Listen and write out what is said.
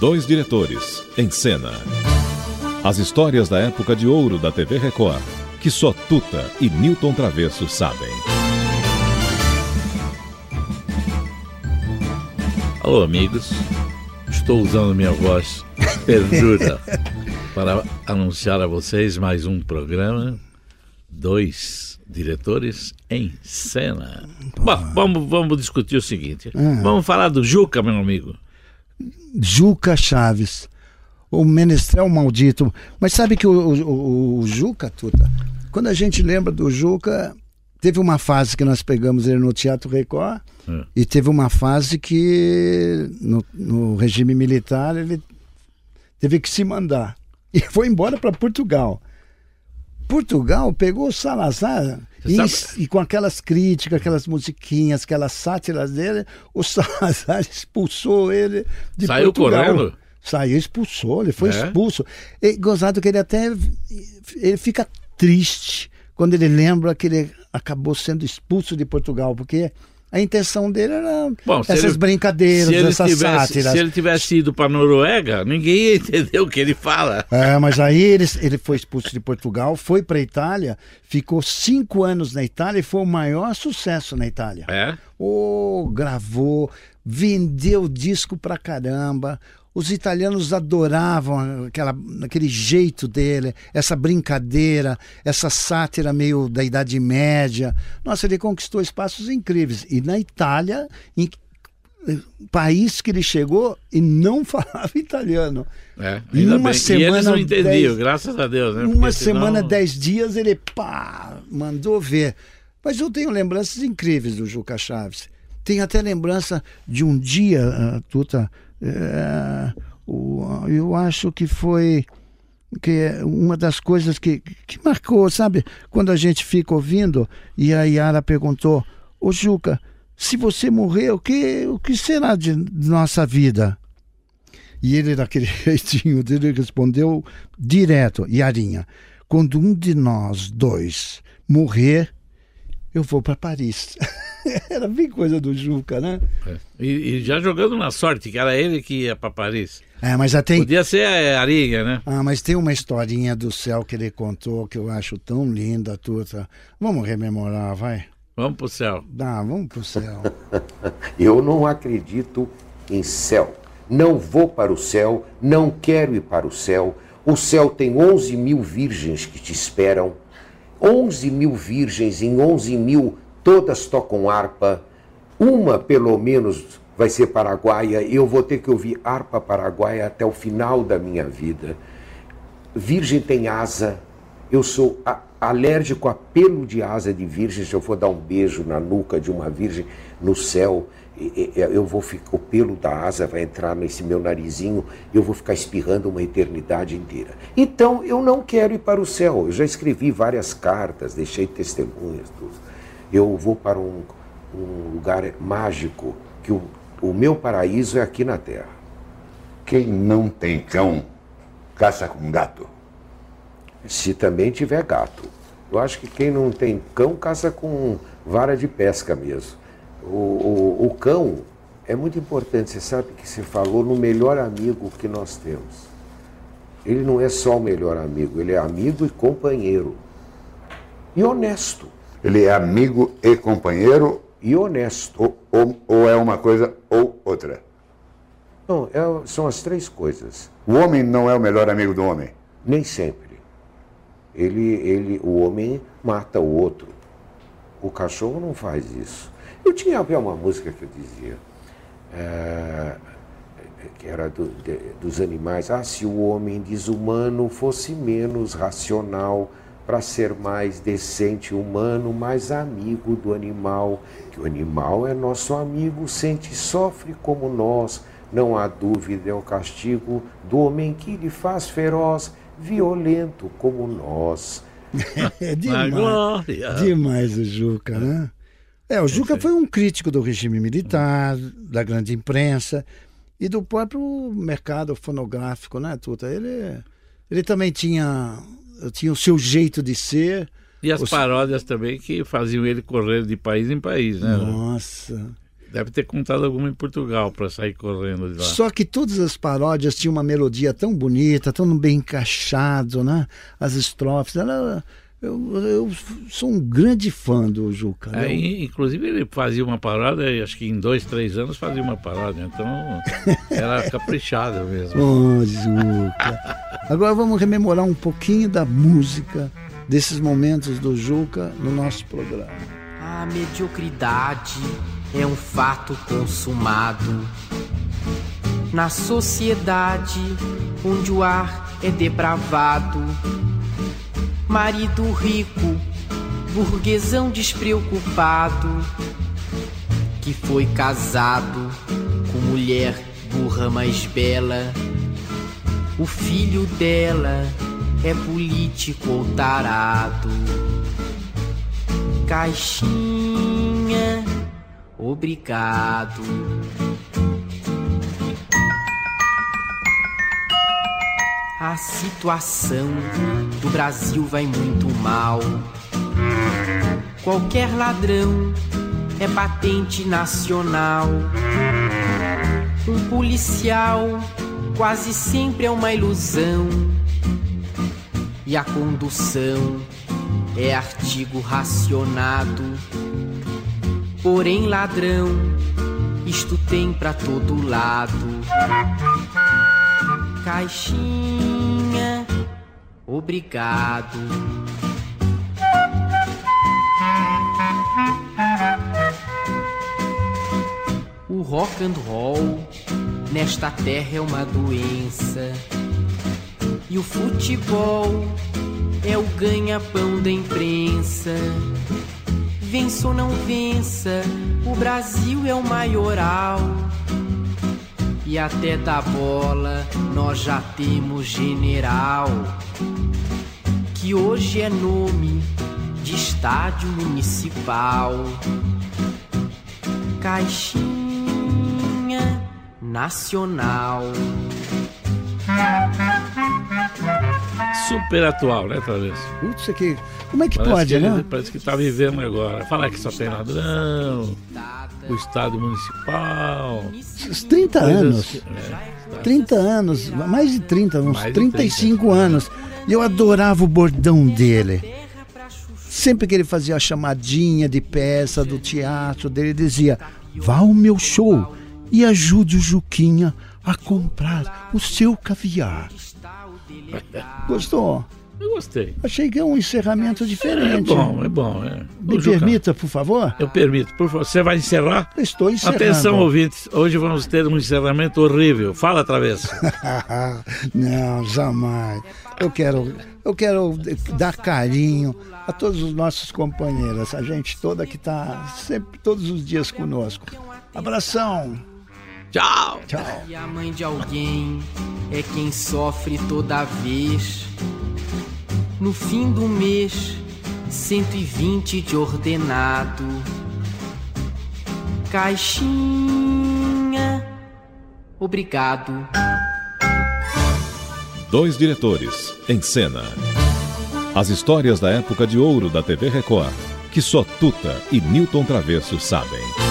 Dois diretores, em cena. As histórias da época de ouro da TV Record, que só Tuta e Newton Travesso sabem. Alô, amigos. Estou usando minha voz perduda para anunciar a vocês mais um programa. Dois diretores em cena. Bom, vamos, vamos discutir o seguinte. Hum. Vamos falar do Juca, meu amigo. Juca Chaves. O menestrel maldito. Mas sabe que o, o- o Juca, Tuta, quando a gente lembra do Juca, teve uma fase que nós pegamos ele no Teatro Record É. e teve uma fase que no, no regime militar ele teve que se mandar e foi embora para Portugal. Portugal pegou o Salazar e, e com aquelas críticas, aquelas musiquinhas, aquelas sátiras dele, o Salazar expulsou ele de Saiu Portugal. correndo? Saiu, expulsou, ele foi É? expulso. E, gozado que ele até ele fica triste quando ele lembra que ele acabou sendo expulso de Portugal, porque a intenção dele era Bom, essas ele- brincadeiras, essas tivesse, sátiras. se ele tivesse ido para Noruega, ninguém ia entender o que ele fala. É, mas aí ele, ele foi expulso de Portugal, foi para Itália, ficou cinco anos na Itália e foi o maior sucesso na Itália. É? Oh, gravou, vendeu disco pra caramba. Os italianos adoravam aquela, aquele jeito dele, essa brincadeira, essa sátira meio da Idade Média. Nossa, ele conquistou espaços incríveis. E na Itália, em país que ele chegou e não falava italiano. É, uma bem. e eles semana, não entendiam, dez- graças a Deus. Né? Uma senão- semana, dez dias, ele pá, mandou ver. Mas eu tenho lembranças incríveis do Juca Chaves. Tenho até lembrança de um dia, ah, Tuta, eh, eu acho que foi que é uma das coisas que, que marcou, sabe? Quando a gente fica ouvindo e a Yara perguntou, ô Juca, se você morrer, o que, o que será de nossa vida? E ele, daquele jeitinho dele, respondeu direto: Yarinha, quando um de nós dois morrer, eu vou para Paris. Era bem coisa do Juca, né? É. E, e já jogando na sorte, que era ele que ia para Paris. É, mas tem. Podia ser a Arinha, né? Ah, mas tem uma historinha do céu que ele contou que eu acho tão linda, Tuta. Vamos rememorar, vai? Vamos pro céu. Dá, vamos pro céu. Eu não acredito em céu. Não vou para o céu, não quero ir para o céu. O céu tem 11 mil virgens que te esperam. 11 mil virgens em 11 mil, todas tocam harpa. Uma, pelo menos, vai ser paraguaia eu vou ter que ouvir harpa paraguaia até o final da minha vida. Virgem tem asa. Eu sou a- alérgico a pelo de asa de virgem. Se eu for dar um beijo na nuca de uma virgem no céu, eu vou ficar, o pelo da asa vai entrar nesse meu narizinho e eu vou ficar espirrando uma eternidade inteira. Então eu não quero ir para o céu. Eu já escrevi várias cartas, deixei testemunhas, tudo. Eu vou para um, um lugar mágico que o, o meu paraíso é aqui na Terra. Quem não tem cão, caça com gato. Se também tiver gato. Eu acho que quem não tem cão caça com vara de pesca mesmo. O, o, o cão é muito importante. Você sabe que você falou no melhor amigo que nós temos. Ele não é só o melhor amigo, ele é amigo e companheiro. E honesto. Ele é amigo e companheiro, E honesto. ou, ou, ou é uma coisa ou outra. Não, é- são as três coisas. O homem não é o melhor amigo do homem. Nem sempre. Ele, ele, o homem mata o outro. O cachorro não faz isso. Eu tinha uma música que eu dizia, eh, que era do- de- dos animais. Ah, se o homem desumano fosse menos racional, para ser mais decente, humano, mais amigo do animal. Que o animal é nosso amigo, sente e sofre como nós. Não há dúvida, é o castigo do homem que lhe faz feroz, violento como nós. É demais. Demais o Juca, né? É, o Juca foi um crítico do regime militar, da grande imprensa e do próprio mercado fonográfico, né, Tuta? Ele, ele também tinha, tinha o seu jeito de ser. E as Os- paródias também que faziam ele correr de país em país, né? Nossa. Deve ter contado alguma em Portugal para sair correndo de lá. Só que todas as paródias tinham uma melodia tão bonita, tão bem encaixado, né? As estrofes. Ela, eu, eu sou um grande fã do Juca. É, inclusive ele fazia uma paródia, acho que em dois, três anos fazia uma paródia, então era caprichado mesmo. Oh, Juca. Agora vamos rememorar um pouquinho da música desses momentos do Juca no nosso programa. A mediocridade é um fato consumado na sociedade onde o ar é depravado. Marido rico, burguesão despreocupado, que foi casado com mulher burra mais bela. O filho dela é político ou tarado. Caixinha, obrigado. A situação do Brasil vai muito mal. Qualquer ladrão é patente nacional. Um policial quase sempre é uma ilusão. E a condução é artigo racionado. Porém, ladrão, isto tem pra todo lado. Caixinha, obrigado. O rock and roll nesta terra é uma doença. E o futebol é o ganha-pão da imprensa. Vença ou não vença, o Brasil é o maioral. E até da bola nós já temos general, que hoje é nome de estádio municipal. Caixinha Nacional. Super atual, né, Travesso? Putz, aqui. Como é que Parece pode, que ele- né? Parece que tá vivendo agora. Falar que só tem ladrão, o Estado Municipal. Uns 30 coisas anos. é, 30 anos, mais de 30, uns Mais de 35 anos. E eu adorava o bordão dele. Sempre que ele fazia a chamadinha de peça do teatro dele, ele dizia: Vá ao meu show e ajude o Juquinha a comprar o seu caviar. Gostou? Eu gostei. Achei que é um encerramento É diferente. bom, é bom. É. Me Juca, permita, por favor? Eu permito. Por favor, você vai encerrar? Estou encerrando. Atenção, ouvintes. Hoje vamos ter um encerramento horrível. Fala, Travesso. Não, jamais. Eu quero, eu quero dar carinho a todos os nossos companheiros, a gente toda que está sempre, todos os dias conosco. Abração. Tchau. Tchau. E a mãe de alguém é quem sofre toda vez. No fim do mês, 120 de ordenado. Caixinha, obrigado. Dois diretores, em cena. As histórias da época de ouro da TV Record, que só Tuta e Newton Travesso sabem.